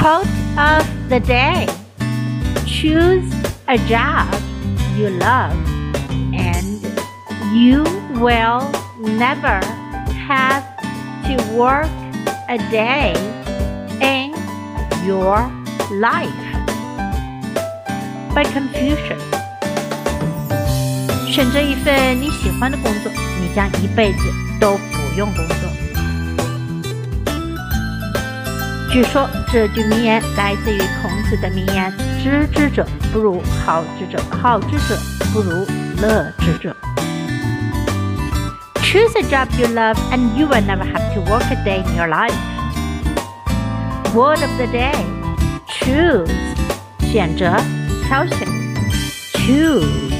Quote of the day Choose a job you love, and you will never have to work a day in your life. By Confucius，选择一份你喜欢的工作，你将一辈子都不用工作。 据说这句名言来自于孔子的名言：“知之者不如好之者，好之者不如乐之者。” Choose a job you love and you will never have to work a day in your life. Word of the day: choose，选择，挑选，choose。